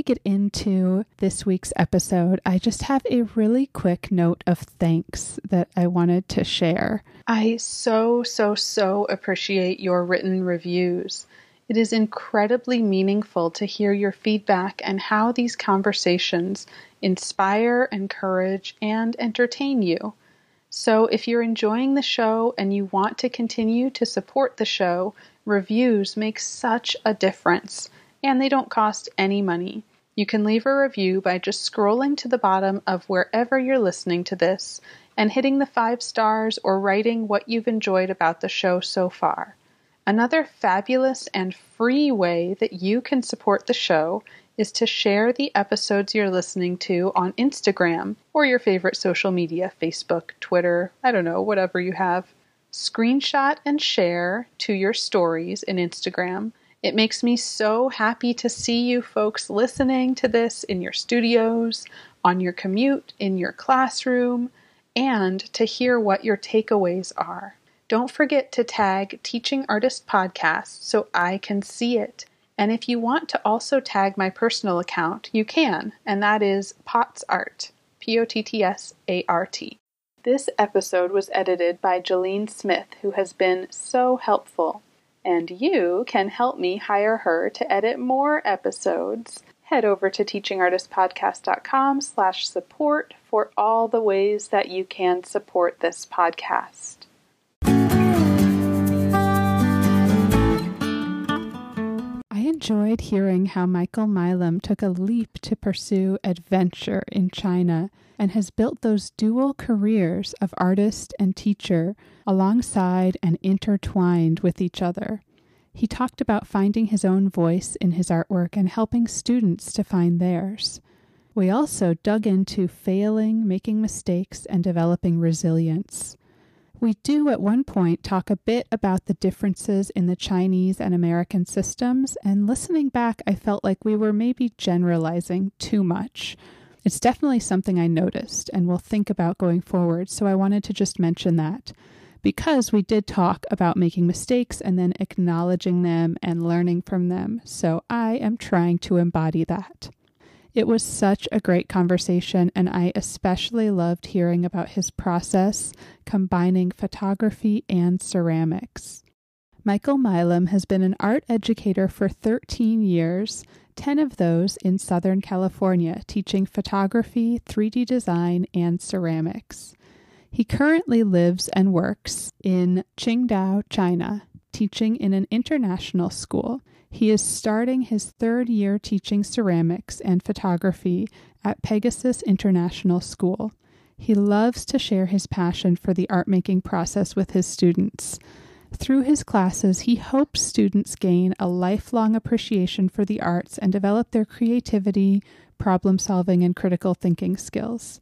We get into this week's episode, I just have a really quick note of thanks that I wanted to share. I so, so, so appreciate your written reviews. It is incredibly meaningful to hear your feedback and how these conversations inspire, encourage, and entertain you. So, if you're enjoying the show and you want to continue to support the show, reviews make such a difference and they don't cost any money. You can leave a review by just scrolling to the bottom of wherever you're listening to this and hitting the five stars or writing what you've enjoyed about the show so far. Another fabulous and free way that you can support the show is to share the episodes you're listening to on Instagram or your favorite social media Facebook, Twitter, I don't know, whatever you have. Screenshot and share to your stories in Instagram it makes me so happy to see you folks listening to this in your studios, on your commute, in your classroom, and to hear what your takeaways are. Don't forget to tag Teaching Artist Podcast so I can see it. And if you want to also tag my personal account, you can, and that is Potts Art, P O T T S A R T. This episode was edited by Jeline Smith, who has been so helpful and you can help me hire her to edit more episodes. Head over to teachingartistpodcast.com slash support for all the ways that you can support this podcast. Enjoyed hearing how Michael Milam took a leap to pursue adventure in China and has built those dual careers of artist and teacher alongside and intertwined with each other. He talked about finding his own voice in his artwork and helping students to find theirs. We also dug into failing, making mistakes, and developing resilience. We do at one point talk a bit about the differences in the Chinese and American systems, and listening back, I felt like we were maybe generalizing too much. It's definitely something I noticed and will think about going forward, so I wanted to just mention that because we did talk about making mistakes and then acknowledging them and learning from them. So I am trying to embody that. It was such a great conversation, and I especially loved hearing about his process combining photography and ceramics. Michael Milam has been an art educator for 13 years 10 of those in Southern California, teaching photography, 3D design, and ceramics. He currently lives and works in Qingdao, China, teaching in an international school. He is starting his third year teaching ceramics and photography at Pegasus International School. He loves to share his passion for the art making process with his students. Through his classes, he hopes students gain a lifelong appreciation for the arts and develop their creativity, problem solving, and critical thinking skills.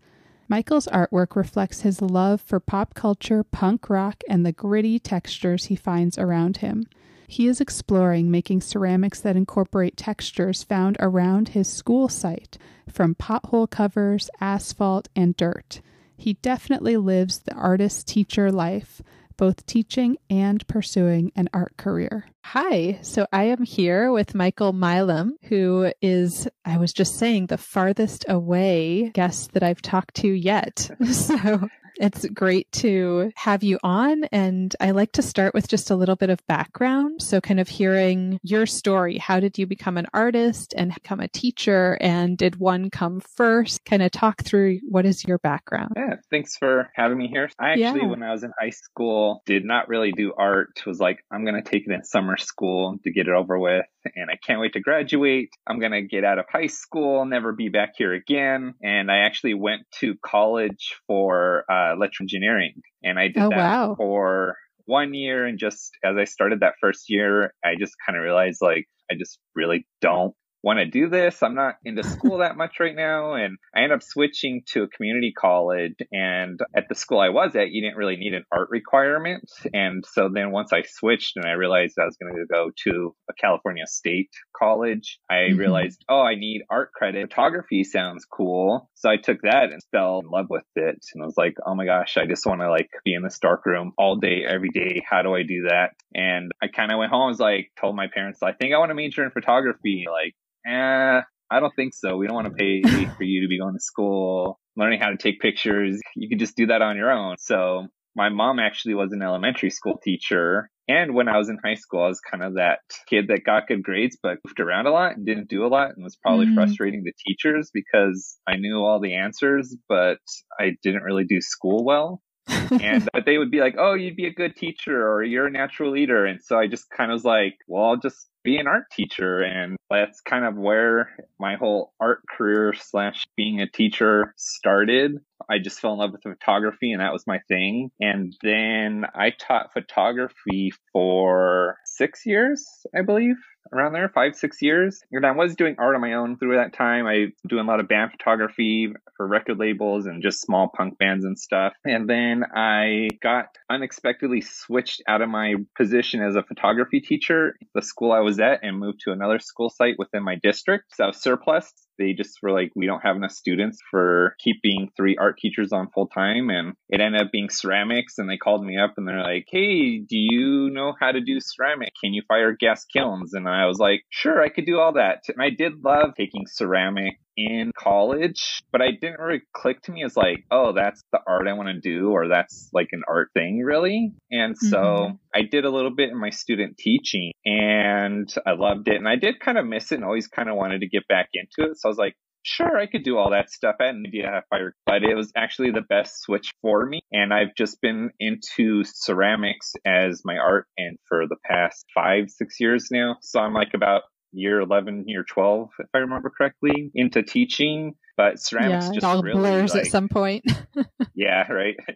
Michael's artwork reflects his love for pop culture, punk rock, and the gritty textures he finds around him. He is exploring making ceramics that incorporate textures found around his school site, from pothole covers, asphalt, and dirt. He definitely lives the artist teacher life, both teaching and pursuing an art career. Hi, so I am here with Michael Milam, who is, I was just saying, the farthest away guest that I've talked to yet. So it's great to have you on. And I like to start with just a little bit of background. So, kind of hearing your story. How did you become an artist and become a teacher? And did one come first? Kind of talk through what is your background? Yeah, thanks for having me here. I actually, yeah. when I was in high school, did not really do art. Was like, I'm going to take it in summer school to get it over with and I can't wait to graduate. I'm going to get out of high school, never be back here again. And I actually went to college for uh, Uh, electrical engineering and I did oh, that wow. for one year. And just as I started that first year, I just kind of realized like, I just really don't want to do this. I'm not into school that much right now. And I ended up switching to a community college. And at the school I was at, you didn't really need an art requirement. And so then once I switched and I realized I was going to go to a California state college, I mm-hmm. realized, oh, I need art credit. Photography sounds cool. So I took that and fell in love with it. And I was like, oh my gosh, I just want to like be in this dark room all day, every day. How do I do that? And I kind of went home. I was like, told my parents, I think I want to major in photography. Like, eh, I don't think so. We don't want to pay for you to be going to school, learning how to take pictures. You can just do that on your own. So my mom actually was an elementary school teacher. And when I was in high school, I was kind of that kid that got good grades, but moved around a lot and didn't do a lot and was probably mm. frustrating the teachers because I knew all the answers, but I didn't really do school well. And but they would be like, "Oh, you'd be a good teacher, or you're a natural leader." And so I just kind of was like, "Well, I'll just be an art teacher. And that's kind of where my whole art career slash being a teacher started. I just fell in love with photography and that was my thing. And then I taught photography for six years, I believe around there, five, six years. And I was doing art on my own through that time. I doing a lot of band photography for record labels and just small punk bands and stuff. And then I got unexpectedly switched out of my position as a photography teacher, the school I was at, and moved to another school site within my district. So I was surplus they just were like, we don't have enough students for keeping three art teachers on full time. And it ended up being ceramics. And they called me up and they're like, hey, do you know how to do ceramic? Can you fire gas kilns? And I was like, sure, I could do all that. And I did love taking ceramic in college, but I didn't really click to me as like, oh, that's the art I want to do, or that's like an art thing, really. And so mm-hmm. I did a little bit in my student teaching and I loved it. And I did kind of miss it and always kind of wanted to get back into it. So I was like, sure, I could do all that stuff. I had an idea how fire, but it was actually the best switch for me. And I've just been into ceramics as my art and for the past five, six years now. So I'm like about year 11, year 12, if I remember correctly, into teaching. But ceramics yeah, just all really, blurs like, at some point. yeah, right.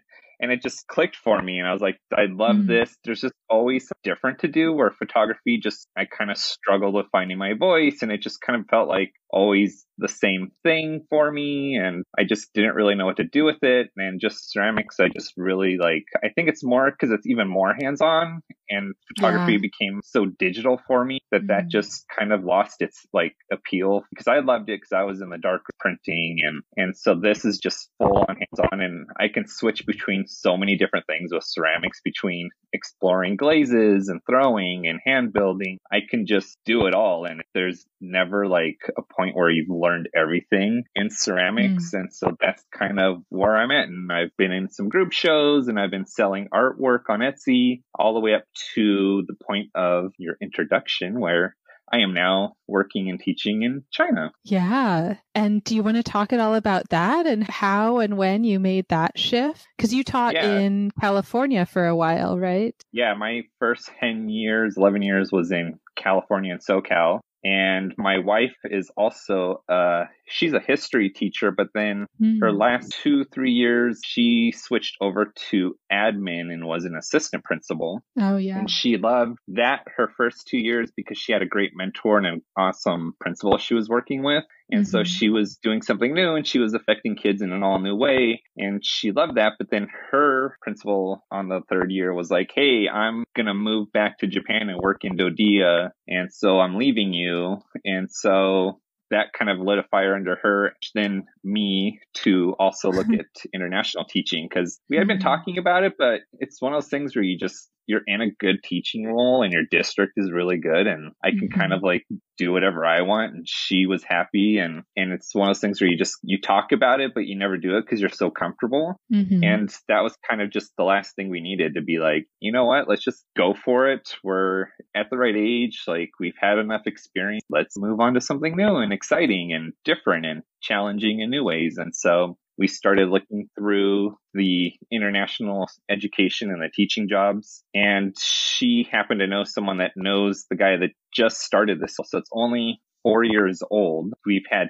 And it just clicked for me, and I was like, I love mm-hmm. this. There's just always something different to do. Where photography, just I kind of struggled with finding my voice, and it just kind of felt like always the same thing for me and I just didn't really know what to do with it and just ceramics I just really like I think it's more cuz it's even more hands-on and photography yeah. became so digital for me that mm. that just kind of lost its like appeal because I loved it cuz I was in the dark printing and and so this is just full on hands-on and I can switch between so many different things with ceramics between exploring glazes and throwing and hand building I can just do it all and there's never like a point point where you've learned everything in ceramics. Mm. And so that's kind of where I'm at. And I've been in some group shows and I've been selling artwork on Etsy all the way up to the point of your introduction where I am now working and teaching in China. Yeah. And do you want to talk at all about that and how and when you made that shift? Because you taught yeah. in California for a while, right? Yeah. My first 10 years, 11 years was in California and SoCal. And my wife is also, uh, she's a history teacher, but then mm. her last two, three years, she switched over to admin and was an assistant principal. Oh, yeah. And she loved that her first two years because she had a great mentor and an awesome principal she was working with. And mm-hmm. so she was doing something new and she was affecting kids in an all new way. And she loved that. But then her principal on the third year was like, Hey, I'm going to move back to Japan and work in Dodiya. And so I'm leaving you. And so that kind of lit a fire under her, then me to also look at international teaching because we had been mm-hmm. talking about it, but it's one of those things where you just you're in a good teaching role and your district is really good and I can mm-hmm. kind of like do whatever I want and she was happy and and it's one of those things where you just you talk about it but you never do it because you're so comfortable. Mm-hmm. and that was kind of just the last thing we needed to be like you know what? Let's just go for it. We're at the right age. Like we've had enough experience. Let's move on to something new and exciting and different and challenging in new ways. And so we started looking through the international education and the teaching jobs. And she happened to know someone that knows the guy that just started this. So it's only four years old. We've had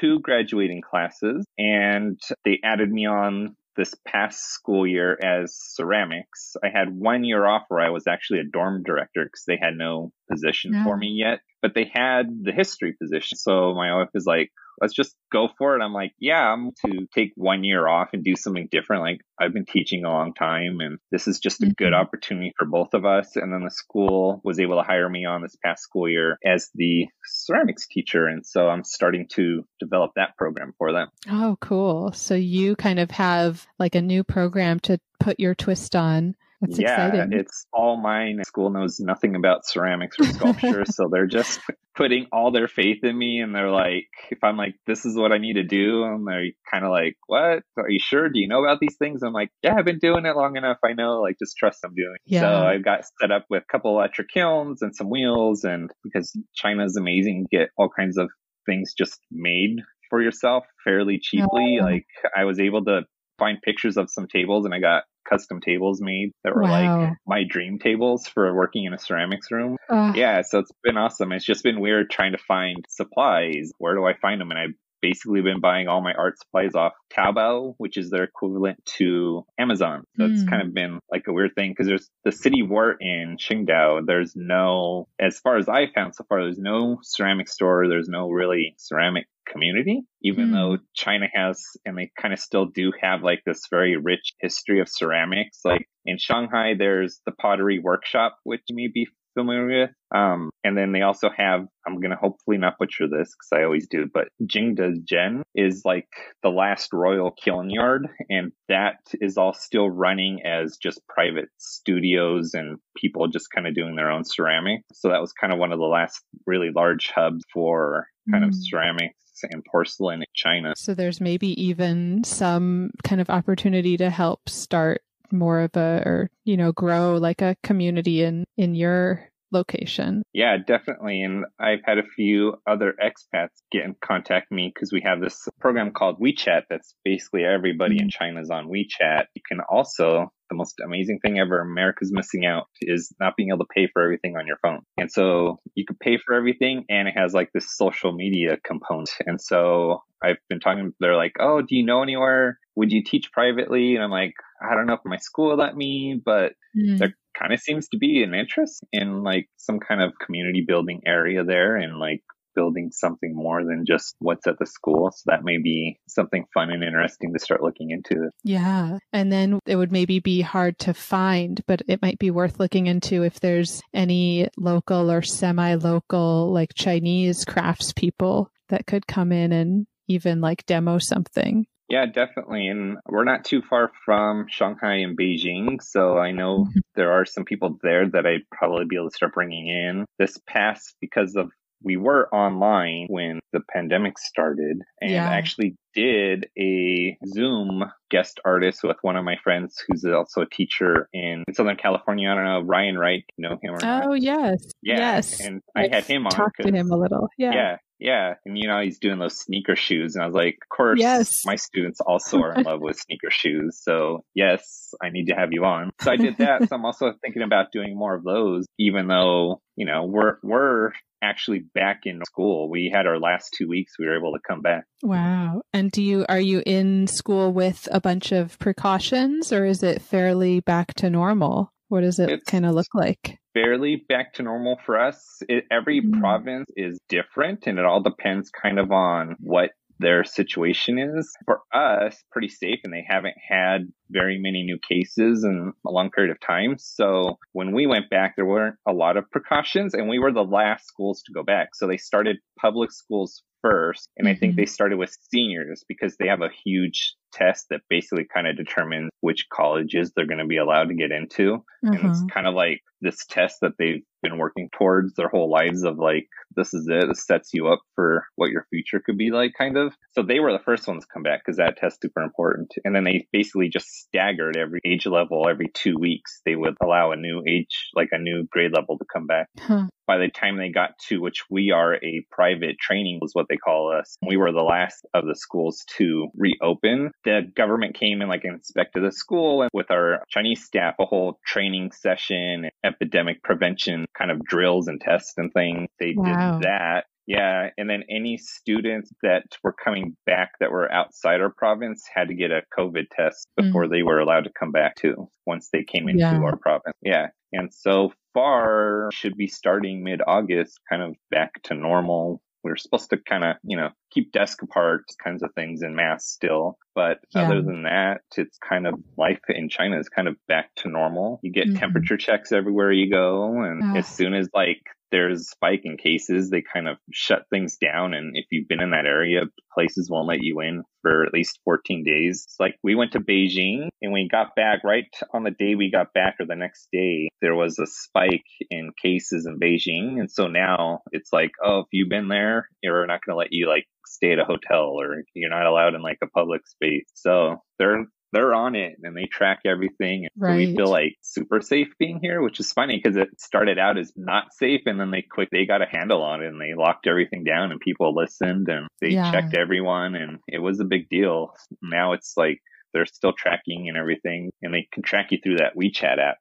two graduating classes and they added me on this past school year as ceramics. I had one year off where I was actually a dorm director because they had no position yeah. for oh. me yet, but they had the history position. So my wife is like, let's just go for it. I'm like, yeah, I'm to take one year off and do something different. Like I've been teaching a long time and this is just a mm-hmm. good opportunity for both of us. And then the school was able to hire me on this past school year as the ceramics teacher. And so I'm starting to develop that program for them. Oh, cool. So you kind of have like a new program to put your twist on that's yeah, exciting. it's all mine. School knows nothing about ceramics or sculpture, so they're just putting all their faith in me. And they're like, if I'm like, this is what I need to do, and they're kind of like, what? Are you sure? Do you know about these things? I'm like, yeah, I've been doing it long enough. I know. Like, just trust I'm doing. Yeah. So I got set up with a couple electric kilns and some wheels, and because China is amazing, get all kinds of things just made for yourself fairly cheaply. Oh. Like I was able to find pictures of some tables and I got custom tables made that were wow. like my dream tables for working in a ceramics room. Uh, yeah, so it's been awesome. It's just been weird trying to find supplies. Where do I find them? And I've basically been buying all my art supplies off Taobao, which is their equivalent to Amazon. So mm. it's hmm. kind of been like a weird thing because there's the city we're in, Qingdao. There's no, as far as I found so far, there's no ceramic store. There's no really ceramic community, even mm. though China has, and they kind of still do have like this very rich history of ceramics. Like in Shanghai, there's the pottery workshop, which you may be familiar with. Um, and then they also have, I'm going to hopefully not butcher this because I always do, but Jingdezhen is like the last royal kiln yard. And that is all still running as just private studios and people just kind of doing their own ceramic. So that was kind of one of the last really large hubs for kind mm. of ceramics and porcelain in China. So there's maybe even some kind of opportunity to help start more of a or you know grow like a community in in your location. Yeah, definitely. And I've had a few other expats get in contact me because we have this program called WeChat that's basically everybody mm-hmm. in China's on WeChat. You can also the most amazing thing ever America's missing out is not being able to pay for everything on your phone. And so you can pay for everything and it has like this social media component. And so I've been talking, they're like, oh, do you know anywhere? Would you teach privately? And I'm like, I don't know if my school will let me, but mm. there kind of seems to be an interest in like some kind of community building area there and like building something more than just what's at the school. So that may be something fun and interesting to start looking into. Yeah. And then it would maybe be hard to find, but it might be worth looking into if there's any local or semi local, like Chinese craftspeople that could come in and even like demo something. Yeah, definitely. And we're not too far from Shanghai and Beijing. So I know mm-hmm. there are some people there that I'd probably be able to start bringing in. This past, because of we were online when the pandemic started and yeah. actually did a Zoom guest artist with one of my friends who's also a teacher in Southern California. I don't know, Ryan Wright, you know him or Oh, not? yes. Yeah. Yes. And I had him on. Talk to him a little. Yeah. Yeah. Yeah. And you know, he's doing those sneaker shoes. And I was like, of course, yes. my students also are in love with sneaker shoes. So yes, I need to have you on. So I did that. so I'm also thinking about doing more of those, even though, you know, we're, we're actually back in school. We had our last two weeks. We were able to come back. Wow. And do you, are you in school with a bunch of precautions or is it fairly back to normal? What does it kind of look like? Fairly back to normal for us. It, every mm-hmm. province is different and it all depends kind of on what their situation is. For us, pretty safe, and they haven't had very many new cases in a long period of time. So when we went back, there weren't a lot of precautions, and we were the last schools to go back. So they started public schools first, and mm-hmm. I think mm-hmm. they started with seniors because they have a huge test that basically kind of determines which colleges they're going to be allowed to get into. Mm-hmm. And it's mm-hmm. kind of like this test that they've been working towards their whole lives of like, this is it. This sets you up for what your future could be like, kind of. So they were the first ones to come back because that test's super important. And then they basically just staggered every age level every two weeks. They would allow a new age, like a new grade level to come back. Huh. By the time they got to which we are a private training was what they call us. We were the last of the schools to reopen the government came and like inspected the school and with our Chinese staff, a whole training session, epidemic prevention kind of drills and tests and things. They wow. did that. Yeah, and then any students that were coming back that were outside our province had to get a COVID test mm. before mm. they were allowed to come back to Once they came into yeah. our province, yeah. And so far, should be starting mid August, kind of back to normal we are supposed to kind of, you know, keep desk apart kinds of things in mass still. But yeah. other than that, it's kind of life in China is kind of back to normal. You get mm-hmm. temperature checks everywhere you go. And as soon as like there's a spike in cases, they kind of shut things down. And if you've been in that area, places won't let you in for at least 14 days. It's like we went to Beijing and we got back right on the day we got back or the next day, there was a spike in cases in Beijing. And so now it's like, oh, if you've been there, you're not going to let you like stay at a hotel or you're not allowed in like a public space. So they're they're on it and they track everything. Right. So we feel like super safe being here, which is funny because it started out as not safe and then they quick they got a handle on it and they locked everything down and people listened and they yeah. checked everyone and it was a big deal. Now it's like they're still tracking and everything and they can track you through that WeChat app.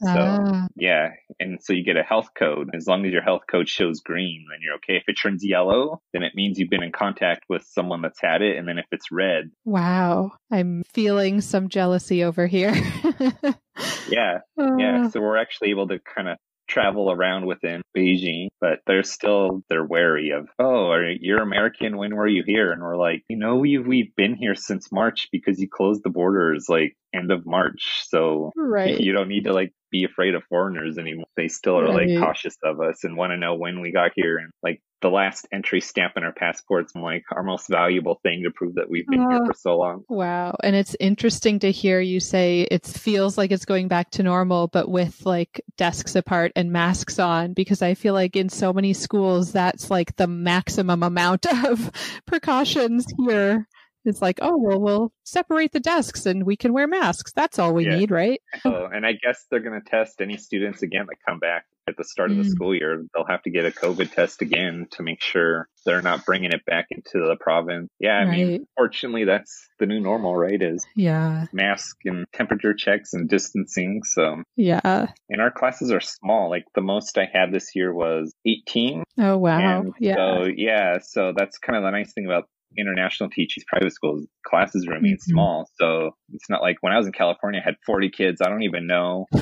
So ah. yeah, and so you get a health code. As long as your health code shows green, then you're okay. If it turns yellow, then it means you've been in contact with someone that's had it, and then if it's red, wow, I'm feeling some jealousy over here. yeah, yeah. So we're actually able to kind of travel around within Beijing, but they're still they're wary of, oh, are you're American? When were you here? And we're like, you know, we've we've been here since March because you closed the borders like end of March, so right. you don't need to like be afraid of foreigners anymore. They still are right. like mm-hmm. cautious of us and want to know when we got here and like the last entry stamp in our passports like our most valuable thing to prove that we've been here oh. for so long. Wow. And it's interesting to hear you say it feels like it's going back to normal, but with like desks apart and masks on, because I feel like in so many schools, that's like the maximum amount of precautions here. It's like, oh, well, we'll separate the desks and we can wear masks. That's all we yeah. need, right? Oh, and I guess they're going to test any students again that come back at the start of the mm. school year. They'll have to get a COVID test again to make sure they're not bringing it back into the province. Yeah, I right. mean, fortunately, that's the new normal, right? Is yeah, mask and temperature checks and distancing. So yeah, and our classes are small. Like the most I had this year was 18. Oh wow, and yeah. So yeah, so that's kind of the nice thing about international teaching private schools classes remain mm-hmm. small so it's not like when i was in california i had 40 kids i don't even know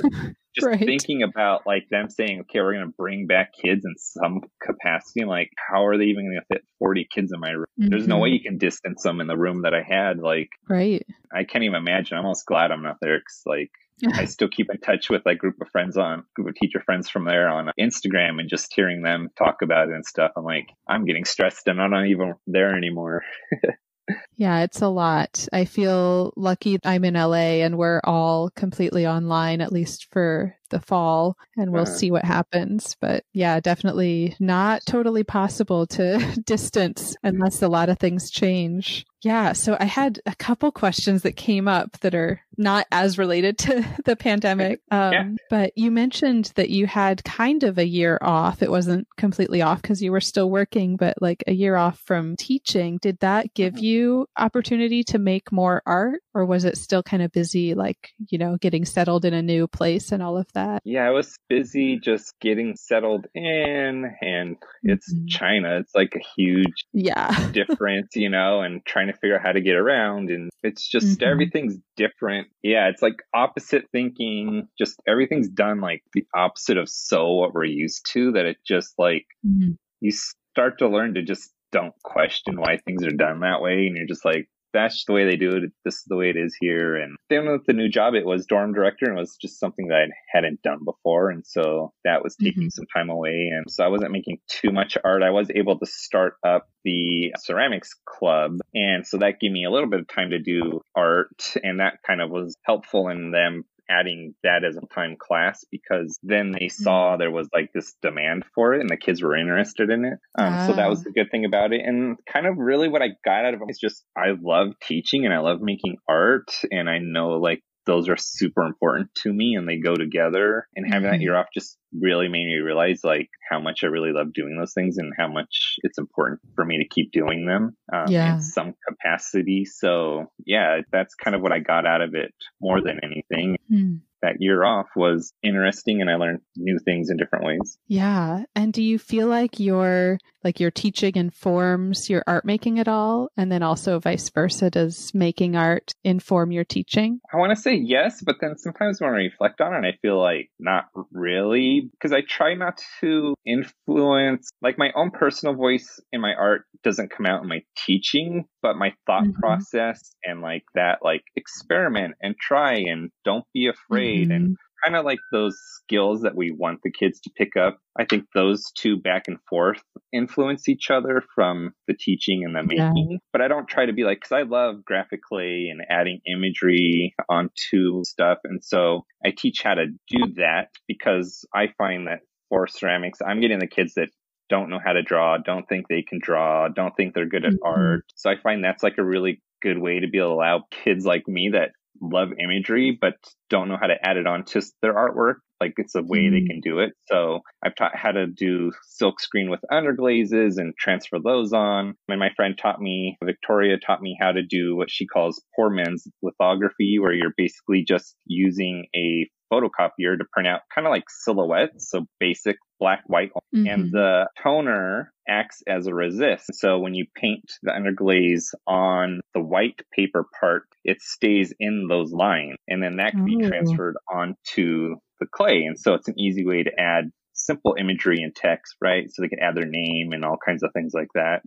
just right. thinking about like them saying okay we're going to bring back kids in some capacity like how are they even going to fit 40 kids in my room mm-hmm. there's no way mm-hmm. you can distance them in the room that i had like right i can't even imagine i'm almost glad i'm not there because like I still keep in touch with like group of friends on group of teacher friends from there on Instagram and just hearing them talk about it and stuff. I'm like, I'm getting stressed and I'm not even there anymore. yeah, it's a lot. I feel lucky I'm in LA and we're all completely online, at least for the fall, and we'll uh-huh. see what happens. But yeah, definitely not totally possible to distance unless a lot of things change. Yeah, so I had a couple questions that came up that are not as related to the pandemic. Um, yeah. But you mentioned that you had kind of a year off. It wasn't completely off because you were still working, but like a year off from teaching. Did that give mm-hmm. you opportunity to make more art, or was it still kind of busy, like, you know, getting settled in a new place and all of that? Yeah, I was busy just getting settled in, and it's mm-hmm. China. It's like a huge yeah difference, you know, and trying to to figure out how to get around. And it's just mm-hmm. everything's different. Yeah, it's like opposite thinking. Just everything's done like the opposite of so what we're used to that it just like mm-hmm. you start to learn to just don't question why things are done that way. And you're just like, that's the way they do it. This is the way it is here. And then with the new job, it was dorm director and it was just something that I hadn't done before. And so that was taking mm-hmm. some time away. And so I wasn't making too much art. I was able to start up the ceramics club. And so that gave me a little bit of time to do art. And that kind of was helpful in them adding that as a time class because then they saw mm. there was like this demand for it and the kids were interested in it. Um, So that was ah. the good thing about it. And kind of really what I got out of it is just I love teaching and I love making art. And I know like those are super important to me and they go together. And having mm-hmm. that year off just really made me realize like how much I really love doing those things and how much it's important for me to keep doing them um, yeah. in some capacity. So yeah, that's kind of what I got out of it more than anything. Mm that year off was interesting and I learned new things in different ways. Yeah. And do you feel like your like your teaching informs your art making at all? And then also vice versa, does making art inform your teaching? I want to say yes, but then sometimes when I reflect on it, I feel like not really because I try not to influence, like my own personal voice in my art doesn't come out in my teaching, but my thought mm-hmm. process and like that, like experiment and try and don't be afraid mm-hmm. and kind of like those skills that we want the kids to pick up. I think those two back and forth influence each other from the teaching and the making. Yeah. But I don't try to be like, because I love graphic clay and adding imagery onto stuff. And so I teach how to do that because I find that for ceramics, I'm getting the kids that don't know how to draw, don't think they can draw, don't think they're good at mm-hmm. art. So I find that's like a really good way to be able to allow kids like me that love imagery but don't know how to add it on to their artwork. Like it's a way mm. they can do it. So i've taught how to do silk screen with underglazes and transfer those on. And my friend taught me victoria taught me how to do what she calls poor man's lithography where you're basically just using a photocopier to print out kind of like silhouettes so basic black white mm-hmm. and the toner acts as a resist so when you paint the underglaze on the white paper part it stays in those lines and then that can be oh. transferred onto the clay and so it's an easy way to add simple imagery and text, right? So they can add their name and all kinds of things like that.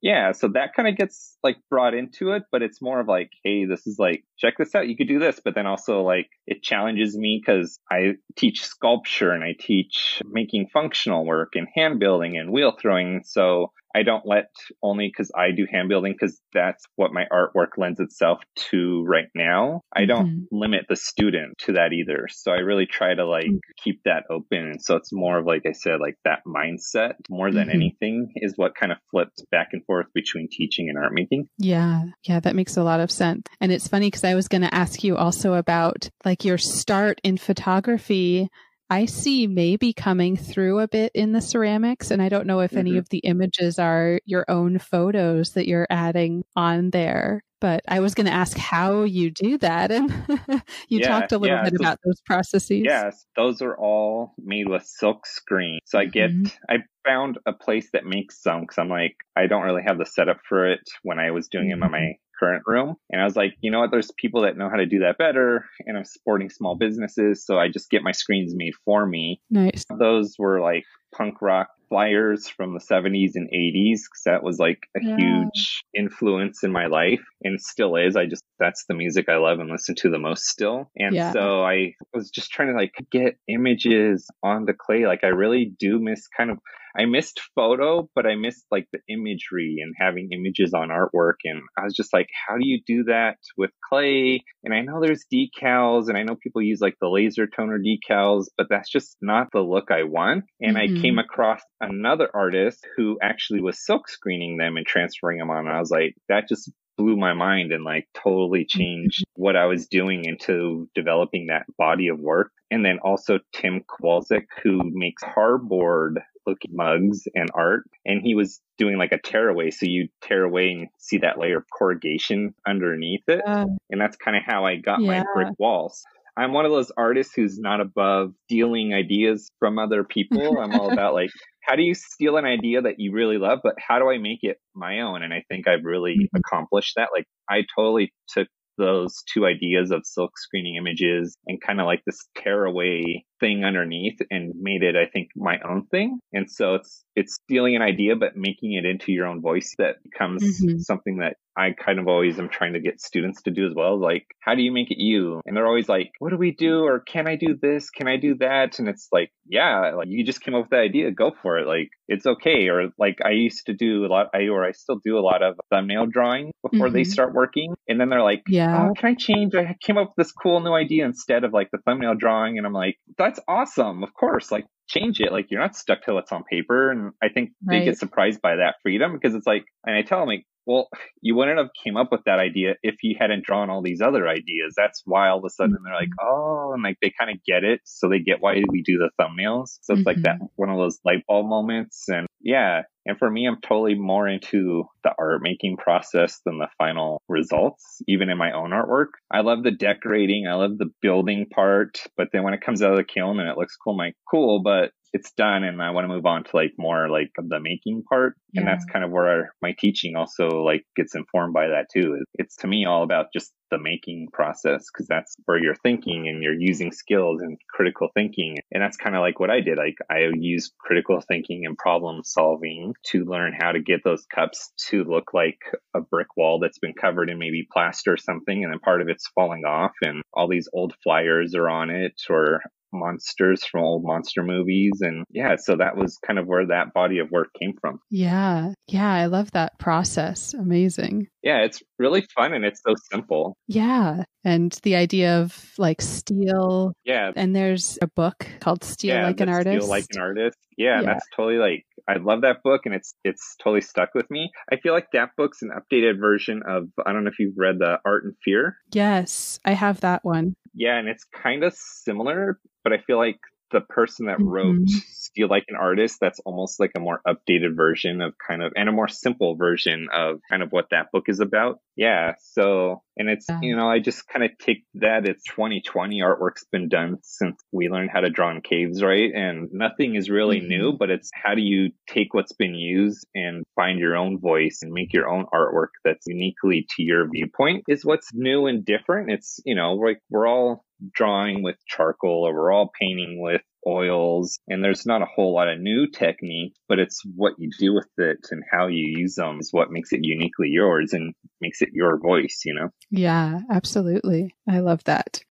Yeah so that kind of gets like brought into it, but it's more of like, hey, this is like, check this out. You could do this. But then also like it challenges me because I teach sculpture and I teach making functional work and hand building and wheel throwing. So I don't let only because I do hand building because that's what my artwork lends itself to right now. I don't mm-hmm. limit the student to that either. So I really try to like mm-hmm. keep that open. And so it's more of like I said, like that mindset more than mm-hmm. anything is what kind of flips back and forth between teaching and art making. Yeah. Yeah. That makes a lot of sense. And it's funny because I was going to ask you also about like your start in photography I see maybe coming through a bit in the ceramics. And I don't know if mm-hmm. any of the images are your own photos that you're adding on there. But I was going to ask how you do that. And you yeah, talked a little yeah, bit about those processes. Yes, those are all made with silk screen. So I get, mm-hmm. I found a place that makes some because I'm like, I don't really have the setup for it when I was doing mm-hmm. them on my current room. And I was like, you know what? There's people that know how to do that better. And I'm supporting small businesses. So I just get my screens made for me. Nice. Those were like punk rock flyers from the 70s and 80s because that was like a yeah. huge influence in my life and still is. I just, that's the music I love and listen to the most still. And yeah. so I was just trying to like get images on the clay. Like I really do miss kind of, I missed photo, but I missed like the imagery and having images on artwork. And I was just like, how do you do that with clay? And I know there's decals and I know people use like the laser toner decals, but that's just not the look I want. And mm-hmm. I came across another artist who actually was silk screening them and transferring them on. And I was like, that just blew my mind and like totally mm-hmm. changed what I was doing into developing that body of work. And then also Tim Kowalczyk, who makes hardboard looking mugs and art. And he was doing like a tear away. So you tear away and see that layer of corrugation underneath it. Uh, and that's kind of how I got yeah. my brick walls. I'm one of those artists who's not above stealing ideas from other people. I'm all about like, how do you steal an idea that you really love, but how do I make it my own? And I think I've really mm-hmm. accomplished that. Like, I totally took those two ideas of silk screening images and kind of like this tearaway thing underneath and made it, I think, my own thing. And so it's it's stealing an idea but making it into your own voice that becomes mm-hmm. something that I kind of always am trying to get students to do as well. Like, how do you make it you? And they're always like, what do we do? Or can I do this? Can I do that? And it's like, yeah, like you just came up with the idea, go for it. Like, it's okay. Or like I used to do a lot, I or I still do a lot of thumbnail drawing before mm-hmm. they start working. And then they're like, yeah, oh, can I change? I came up with this cool new idea instead of like the thumbnail drawing. And I'm like, that's awesome. Of course. Like, change it. Like you're not stuck till it's on paper. And I think right. they get surprised by that freedom because it's like, and I tell them like, well, you wouldn't have came up with that idea if you hadn't drawn all these other ideas. That's why all of a sudden mm-hmm. they're like, mm-hmm. oh, and like they kind of get it. So they get why we do the thumbnails. So it's mm-hmm. like that mm-hmm. one of those light bulb moments. And yeah. And for me, I'm totally more into the art making process than the final results, even in my own artwork. I love the decorating, I love the building part, but then when it comes out of the kiln and it looks cool, I'm like, cool, but it's done and I want to move on to like more like the making part. Yeah. And that's kind of where my teaching also like gets informed by that too. It's to me all about just the making process because that's where you're thinking and you're using skills and critical thinking. And that's kind of like what I did. Like I use critical thinking and problem solving to learn how to get those cups to look like a brick wall that's been covered in maybe plaster or something and then part of it's falling off and all these old flyers are on it or monsters from old monster movies. And yeah, so that was kind of where that body of work came from. Yeah. Yeah. I love that process. Amazing. Yeah. It's really fun and it's so simple. Yeah. And the idea of like steal. Yeah. And there's a book called Steal yeah, Like an Artist. Steal Like an Artist. Yeah, yeah. That's totally like, I love that book and it's, it's totally stuck with me. I feel like that book's an updated version of, I don't know if you've read the Art and Fear. Yes. I have that one. Yeah. And it's kind of similar, but I feel like the person that mm-hmm. wrote Steal Like an Artist, that's almost like a more updated version of kind of, and a more simple version of kind of what that book is about. Yeah. So, and it's, yeah. you know, I just kind of take that. It's 2020. Artwork's been done since we learned how to draw in caves, right? And nothing is really mm-hmm. new, but it's how do you take what's been used and find your own voice and make your own artwork that's uniquely to your viewpoint is what's new and different. It's, you know, like we're all drawing with charcoal or we're all painting with oils and there's not a whole lot of new technique but it's what you do with it and how you use them is what makes it uniquely yours and makes it your voice you know? Yeah absolutely. I love that.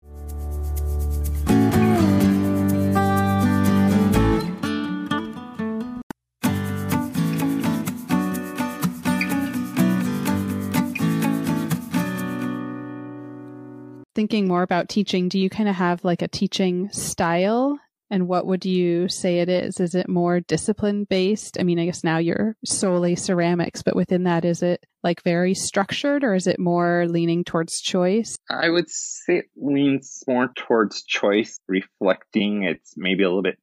Thinking more about teaching, do you kind of have like a teaching style? And what would you say it is? Is it more discipline based? I mean, I guess now you're solely ceramics, but within that, is it like very structured or is it more leaning towards choice? I would say it leans more towards choice, reflecting it's maybe a little bit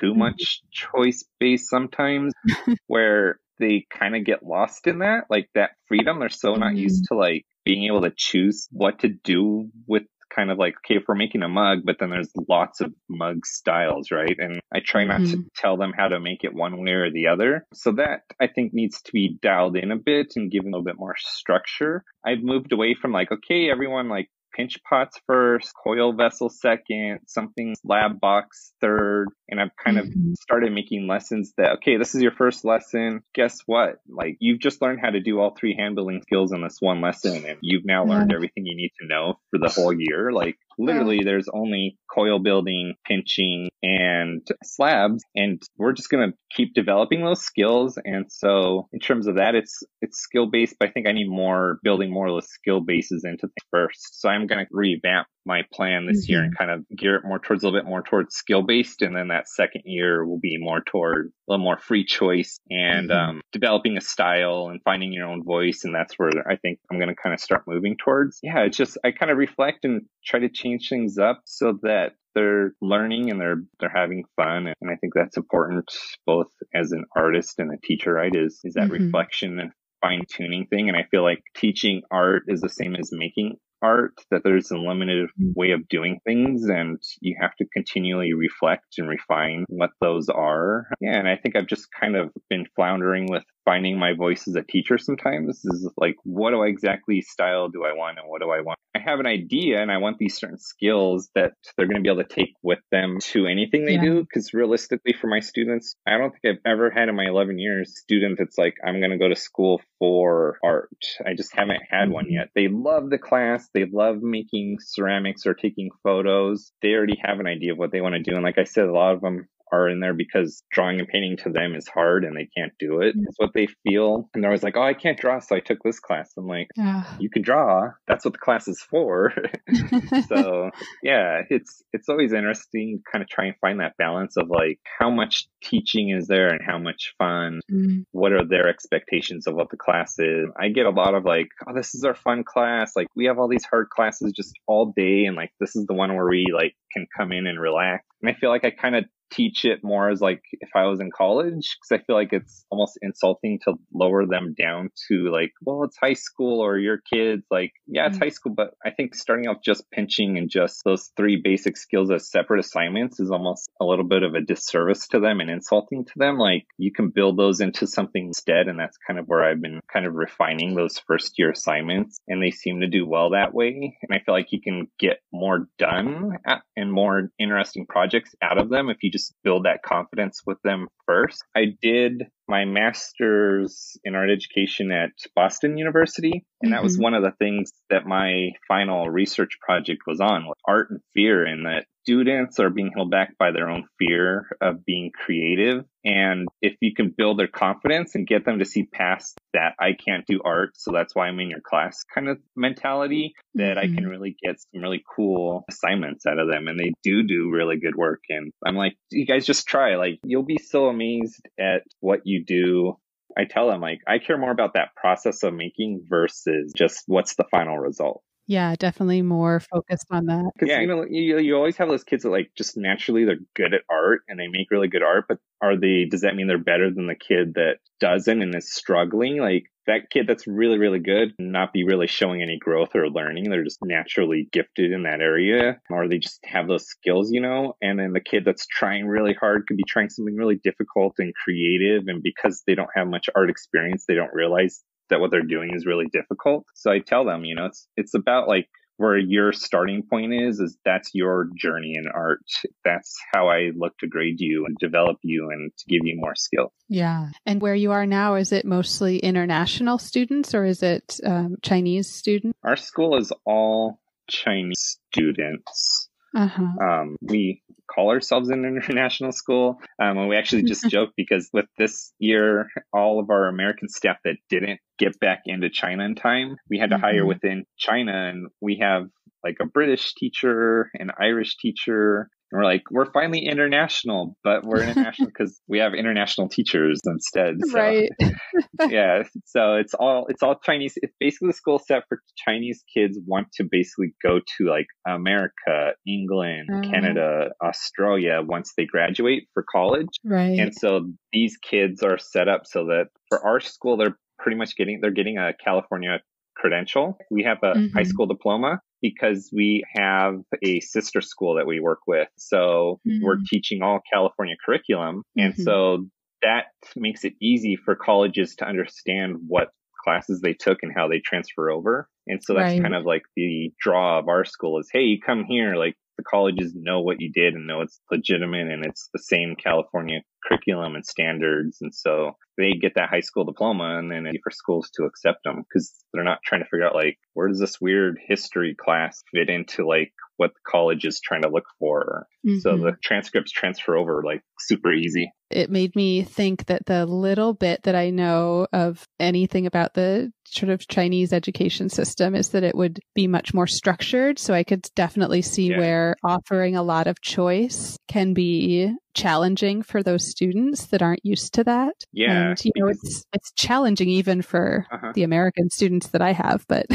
too mm-hmm. much choice based sometimes, where they kind of get lost in that, like that freedom. They're so not used mm-hmm. to like being able to choose what to do with kind of like, okay, if we're making a mug, but then there's lots of mug styles, right? And I try not mm-hmm. to tell them how to make it one way or the other. So that I think needs to be dialed in a bit and given a little bit more structure. I've moved away from like, okay, everyone like pinch pots first, coil vessel second, something slab box third. And I've kind of mm-hmm. started making lessons that, okay, this is your first lesson. Guess what? Like you've just learned how to do all three hand building skills in this one lesson and you've now learned everything you need to know for the whole year. Like literally there's only coil building, pinching, and slabs. And we're just going to keep developing those skills. And so in terms of that, it's, it's skill based, but I think I need more building more of the skill bases into things first. So I'm going to revamp my plan this mm-hmm. year and mm-hmm. kind of gear it more towards a little bit more towards skill based. And then that second year will be more toward a little more free choice and mm-hmm. um, developing a style and finding your own voice. And that's where I think I'm going to kind of start moving towards. Yeah, it's just, I kind of reflect and try to change things up so that they're learning and they're they're having fun and i think that's important both as an artist and a teacher right is is that mm-hmm. reflection and fine tuning thing and i feel like teaching art is the same as making art that there's a limited mm. way of doing things and you have to continually reflect and refine what those are. Yeah, and I think I've just kind of been floundering with finding my voice as a teacher sometimes is like what do I exactly style do I want and what do I want? I have an idea and I want these certain skills that they're going to be able to take with them to anything they yeah. do because realistically for my students, I don't think I've ever had in my 11 years student that's like I'm going to go to school for art. I just haven't had one mm-hmm. yet. They love the class, they love making ceramics or taking photos. They already have an idea of what they want to do and like I said a lot of them are in there because drawing and painting to them is hard and they can't do it. It's what they feel. And they're always like, oh, I can't draw, so I took this class. I'm like, yeah. you can draw. That's what the class is for. so yeah, it's it's always interesting kind of try and find that balance of like how much teaching is there and how much fun. Mm. What are their expectations of what the class is? I get a lot of like, oh, this is our fun class. Like we have all these hard classes just all day and like this is the one where we like can come in and relax. And I feel like I kind of teach it more as like if I was in college because I feel like it's almost insulting to lower them down to like, well, it's high school or your kids. Like, yeah, it's mm-hmm. high school, but I think starting off just pinching and just those three basic skills as separate assignments is almost a little bit of a disservice to them and insulting to them. Like, you can build those into something instead. And that's kind of where I've been kind of refining those first year assignments. And they seem to do well that way. And I feel like you can get more done at, and more interesting projects out of them if you just build that confidence with them first. I did my master's in art education at Boston University. And that mm-hmm. was one of the things that my final research project was on art and fear and that students are being held back by their own fear of being creative. And if you can build their confidence and get them to see past that, I can't do art, so that's why I'm in your class kind of mentality, that mm-hmm. I can mm-hmm. really get some really cool assignments out of them. And they do do really good work. And I'm like, you guys just try. Like, you'll be so amazed at what you do I tell them like I care more about that process of making versus just what's the final result. Yeah, definitely more focused on that. Because yeah. you know, you, you always have those kids that like just naturally they're good at art and they make really good art, but are they? Does that mean they're better than the kid that doesn't and is struggling? Like that kid that's really really good, not be really showing any growth or learning. They're just naturally gifted in that area, or they just have those skills, you know. And then the kid that's trying really hard could be trying something really difficult and creative, and because they don't have much art experience, they don't realize that what they're doing is really difficult. So I tell them, you know, it's it's about like where your starting point is is that's your journey in art. That's how i look to grade you and develop you and to give you more skill yeah. And where you are now is it mostly international students or is it um, chinese students? Our school is all chinese students uh-huh. Um, we call ourselves an international school. Um, and we actually just joke because with this year, all of our American staff that didn't get back into China in time, we had to mm-hmm. hire within China. And we have like a British teacher, an Irish teacher, and we're like, we're finally international, but we're international because we have international teachers instead. So, right. yeah. So it's all it's all Chinese. It's basically the school set for Chinese kids want to basically go to like America, England, uh, Canada, Australia once they graduate for college. Right. And so these kids are set up so that for our school, they're pretty much getting they're getting a California credential. We have a mm-hmm. high school diploma because we have a sister school that we work with. So mm-hmm. we're teaching all California curriculum. And mm-hmm. so that makes it easy for colleges to understand what classes they took and how they transfer over. And so that's right. kind of like the draw of our school is, hey, you come here, like the colleges know what you did and know it's legitimate and it's the same California curriculum and standards. And so they get that high school diploma and then for schools to accept them because they're not trying to figure out like, where does this weird history class fit into like what the college is trying to look for. Mm-hmm. So the transcripts transfer over like super easy. It made me think that the little bit that I know of anything about the sort of Chinese education system is that it would be much more structured. So I could definitely see yeah. where offering a lot of choice can be challenging for those students that aren't used to that. Yeah. And, you know, it's it's challenging even for uh-huh. the American students that I have, but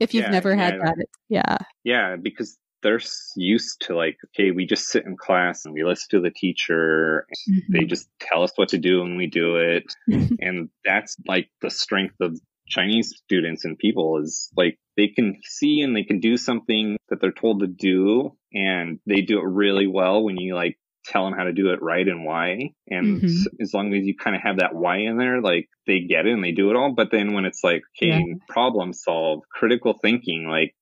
if you've yeah, never had yeah. that, yeah. Yeah, because they're used to like, okay, we just sit in class and we listen to the teacher. Mm-hmm. They just tell us what to do and we do it. and that's like the strength of Chinese students and people is like they can see and they can do something that they're told to do and they do it really well when you like tell them how to do it right and why. And mm-hmm. as long as you kind of have that why in there, like they get it and they do it all. But then when it's like, okay, yeah. problem solve, critical thinking, like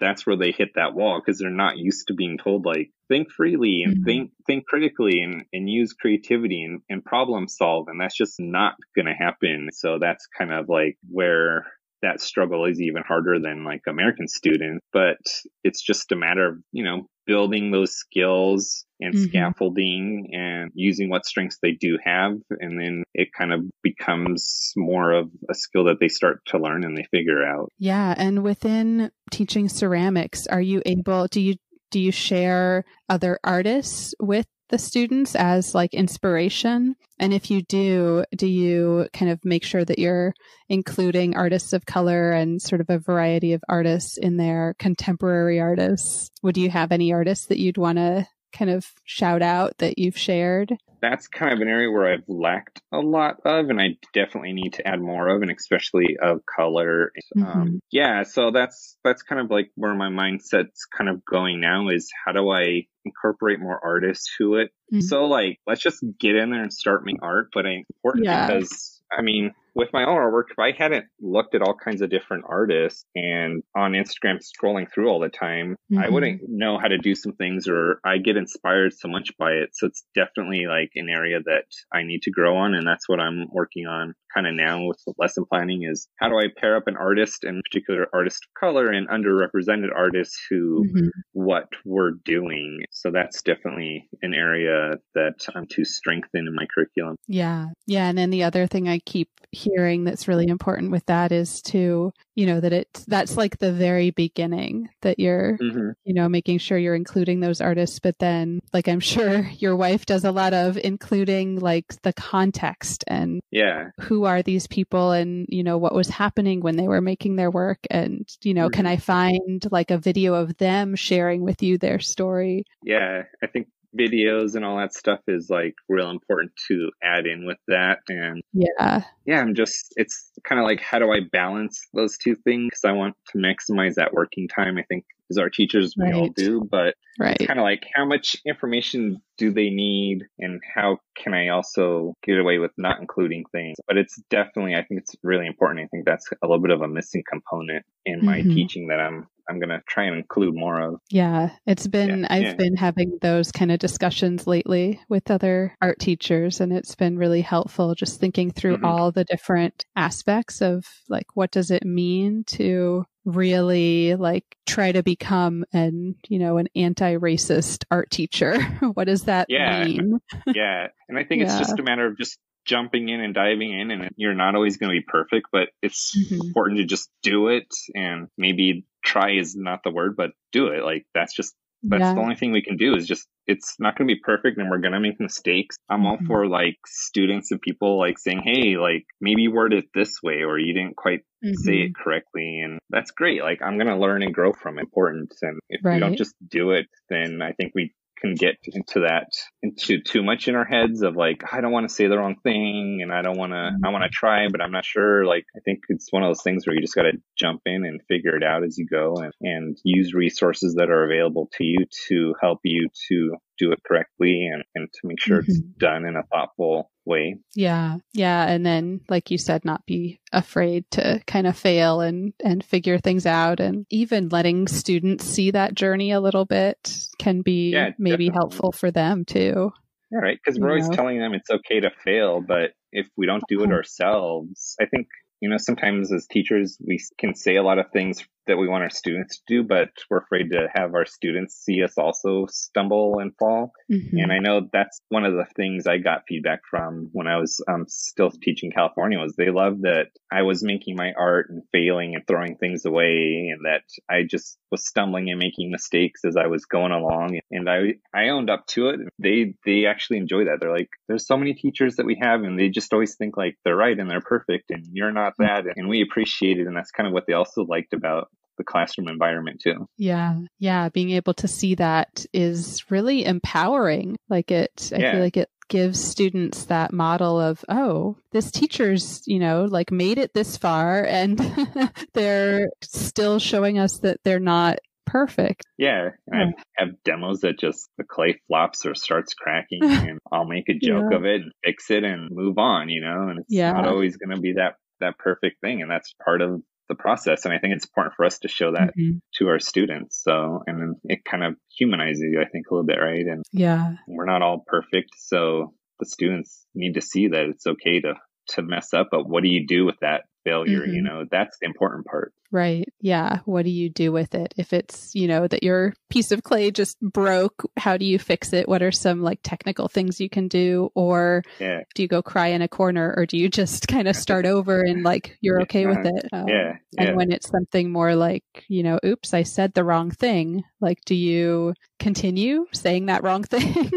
that's where they hit that wall because they're not used to being told like think freely and mm-hmm. think think critically and, and use creativity and, and problem solve and that's just not gonna happen so that's kind of like where that struggle is even harder than like American students, but it's just a matter of, you know, building those skills and mm-hmm. scaffolding and using what strengths they do have. And then it kind of becomes more of a skill that they start to learn and they figure out. Yeah. And within teaching ceramics, are you able, do you do you share other artists with the students as like inspiration? And if you do, do you kind of make sure that you're including artists of color and sort of a variety of artists in there, contemporary artists? Would you have any artists that you'd want to kind of shout out that you've shared? That's kind of an area where I've lacked a lot of, and I definitely need to add more of, and especially of color. Mm-hmm. Um, yeah, so that's that's kind of like where my mindset's kind of going now is how do I incorporate more artists to it? Mm-hmm. So like, let's just get in there and start making art, but it's important yeah. because I mean, with my own artwork, if I hadn't looked at all kinds of different artists and on Instagram scrolling through all the time, mm-hmm. I wouldn't know how to do some things or I get inspired so much by it. So it's definitely like an area that I need to grow on. And that's what I'm working on kind of now with lesson planning is how do I pair up an artist and particular artist of color and underrepresented artists who mm-hmm. what we're doing. So that's definitely an area that I'm to strengthen in my curriculum. Yeah. Yeah. And then the other thing I keep hearing that's really important with that is to, you know, that it's that's like the very beginning that you're, mm-hmm. you know, making sure you're including those artists. But then, like, I'm sure your wife does a lot of including like the context and yeah, who are these people and, you know, what was happening when they were making their work. And, you know, mm-hmm. can I find like a video of them sharing with you their story? Yeah. I think videos and all that stuff is like real important to add in with that. And yeah. yeah i'm just it's kind of like how do i balance those two things? Because i want to maximize that working time i think as our teachers we right. all do. But right. kind of like how much information do they need and how can i also get away with not including things? But it's definitely i think it's really important. I think that's a little bit of a missing component in my mm-hmm. teaching that i'm I'm going to try and include more of. Yeah, it's been, yeah, I've yeah. been having those kind of discussions lately with other art teachers, and it's been really helpful just thinking through mm-hmm. all the different aspects of like, what does it mean to really like try to become an you know an anti-racist art teacher what does that yeah. mean yeah and i think yeah. it's just a matter of just jumping in and diving in and you're not always going to be perfect but it's mm-hmm. important to just do it and maybe try is not the word but do it like that's just that's yeah. the only thing we can do is just it's not going to be perfect and we're going to make mistakes i'm all mm-hmm. for like students and people like saying hey like maybe word it this way or you didn't quite mm-hmm. say it mm-hmm. correctly and that's great like i'm going to learn and grow from it important and if right. we don't just do it then i think we can get into that into too much in our heads of like I don't want to say the wrong thing and I don't want to I want to mm-hmm. try but I'm not sure. Like I think it's one of those things where you just got to jump in and figure it out as you go and and use resources that are available to you to help you to do it correctly and, and to make sure mm-hmm. it's done in a thoughtful way. Yeah. Yeah. And then, like you said, not be afraid to kind of fail and, and figure things out. And even letting students see that journey a little bit can be yeah, maybe definitely. helpful for them too. Yeah, right. Because we're always know? telling them it's okay to fail, but if we don't do it ourselves, I think you know, sometimes as teachers, we can say a lot of things that we want our students to do, but we're afraid to have our students see us also stumble and fall. Mm-hmm. And I know that's one of the things I got feedback from when I was um, still teaching California was they loved that I was making my art and failing and throwing things away and that I just was stumbling and making mistakes as I was going along. And I, I owned up to it. They, they actually enjoy that. They're like, there's so many teachers that we have and they just always think like they're right and they're perfect and you're not that. And we appreciate it. And that's kind of what they also liked about the classroom environment too. Yeah. Yeah. Being able to see that is really empowering. Like it, I yeah. feel like it gives students that model of, oh, this teacher's, you know, like made it this far and they're still showing us that they're not perfect. Yeah. I have demos that just the clay flops or starts cracking and I'll make a joke yeah. of it and fix it and move on, you know, and it's yeah. not always going to be that that perfect thing and that's part of the process. And I think it's important for us to show that mm-hmm. to our students. So, and then it kind of humanizes you, I think, a little bit, right? And yeah, we're not all perfect. So the students need to see that it's okay to, to mess up, but what do you do with that failure, mm-hmm. you know, that's the important part. Right. Yeah. What do you do with it? If it's, you know, that your piece of clay just broke, how do you fix it? What are some like technical things you can do? Or yeah. do you go cry in a corner or do you just kind of start over and like you're okay with it? Um, yeah, yeah. And when it's something more like, you know, oops, I said the wrong thing, like do you continue saying that wrong thing?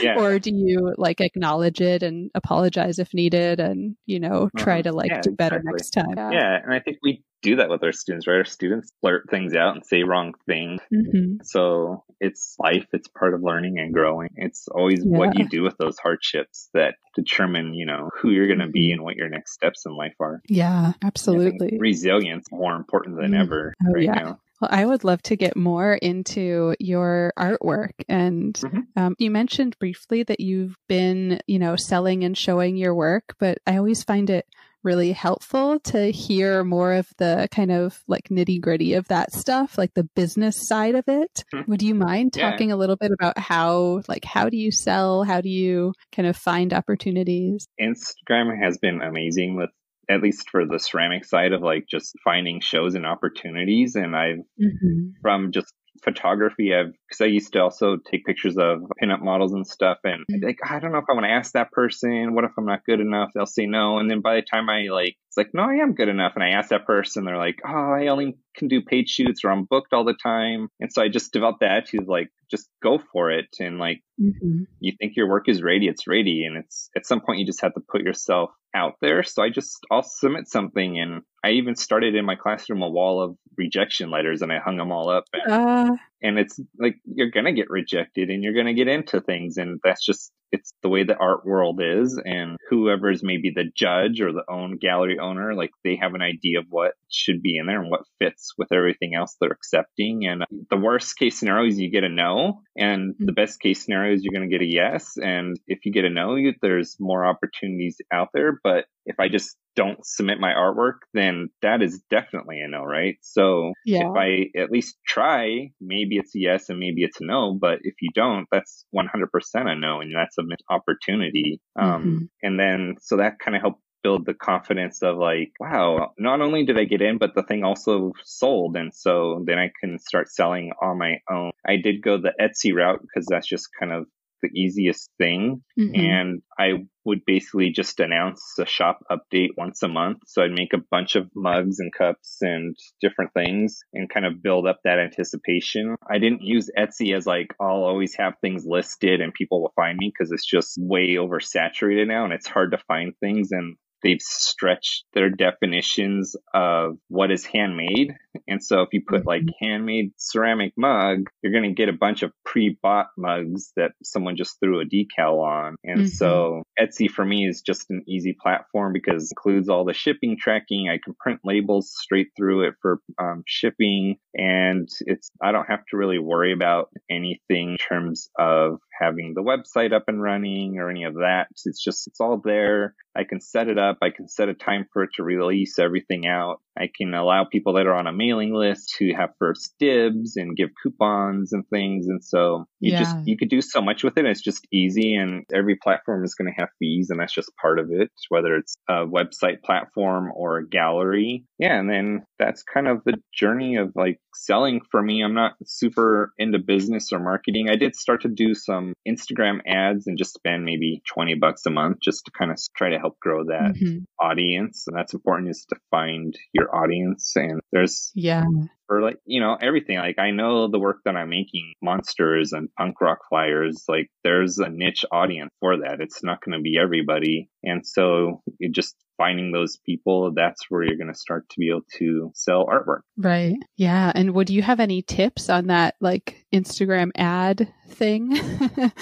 yeah. Or do you like acknowledge it and apologize if needed and, you know, try uh-huh. to like do better exactly. next time? Yeah. And I think we do that with our students, right? Our students blurt things out and say wrong things. Mm-hmm. So it's life. It's part of learning and growing. It's always yeah. what you do with those hardships that determine, you know, who you're going to be mm-hmm. and what your next steps in life are. Yeah, absolutely. Resilience more important than mm. ever oh, right yeah. now. Well, I would love to get more into your artwork. And mm-hmm. um, you mentioned briefly that you've been, you know, selling and showing your work, but I always find it really helpful to hear more of the kind of like nitty gritty of that stuff, like the business side of it. Mm-hmm. Would you mind talking yeah. a little bit about how, like, how do you sell? How do you kind of find opportunities? Instagram has been amazing with at least for the ceramic side of like just finding shows and opportunities. And I've, mm-hmm. from just photography I've because I used to also take pictures of pinup models and stuff and mm-hmm. like I don't know if I want to ask that person what if I'm not good enough they'll say no and then by the time I like it's like no I am good enough and I ask that person they're like oh I only can do paid shoots or I'm booked all the time and so I just developed that attitude like just go for it and like mm-hmm. you think your work is ready it's ready and it's at some point you just have to put yourself out there so I just I'll submit something and I even started in my classroom a wall of rejection letters and I hung them all up. And, uh, and it's like you're going to get rejected and you're going to get into things. And that's just, it's the way the art world is. And whoever's maybe the judge or the own gallery owner, like they have an idea of what should be in there and what fits with everything else they're accepting. And the worst case scenario is you get a no. And mm-hmm. the best case scenario is you're going to get a yes. And if you get a no, there's more opportunities out there. But if I just don't submit my artwork, then that is definitely a no, right? So yeah. if I at least try, maybe it's a yes and maybe it's a no. But if you don't, that's 100% a no, and that's an opportunity. Um, mm-hmm. Um, and then so that kind of helped build the confidence of like, wow, not only did I get in, but the thing also sold. And so then I can start selling on my own. I did go the Etsy route because that's just kind of the easiest thing. Mm-hmm. And I would basically just announce a shop update once a month. So I'd make a bunch of mugs and cups and different things and kind of build up that anticipation. I didn't use Etsy as like, I'll always have things listed and people will find me because it's just way oversaturated now and it's hard to find things. And they've stretched their definitions of what is handmade. And so if you put like mm-hmm. handmade ceramic mug, you're going to get a bunch of pre-bought mugs that someone just threw a decal on. And mm-hmm. so Etsy for me is just an easy platform because it includes all the shipping tracking. I can print labels straight through it for um, shipping and it's, I don't have to really worry about anything in terms of having the website up and running or any of that. It's just, it's all there. I can set it up. I can set a time for it to release everything out. I can allow people that are on a mailing list to have first dibs and give coupons and things. And so you yeah. just, you could do so much with it. It's just easy and every platform is going to have fees and that's just part of it, whether it's a website platform or a gallery. Yeah. And then that's kind of the journey of like selling for me. I'm not super into business or marketing. I did start to do some Instagram ads and just spend maybe 20 bucks a month just to kind of try to help grow that mm-hmm. audience. And that's important is to find your audience and there's yeah for like you know everything like i know the work that i'm making monsters and punk rock flyers like there's a niche audience for that it's not going to be everybody and so you just finding those people that's where you're going to start to be able to sell artwork. Right. Yeah. And would you have any tips on that like instagram ad thing?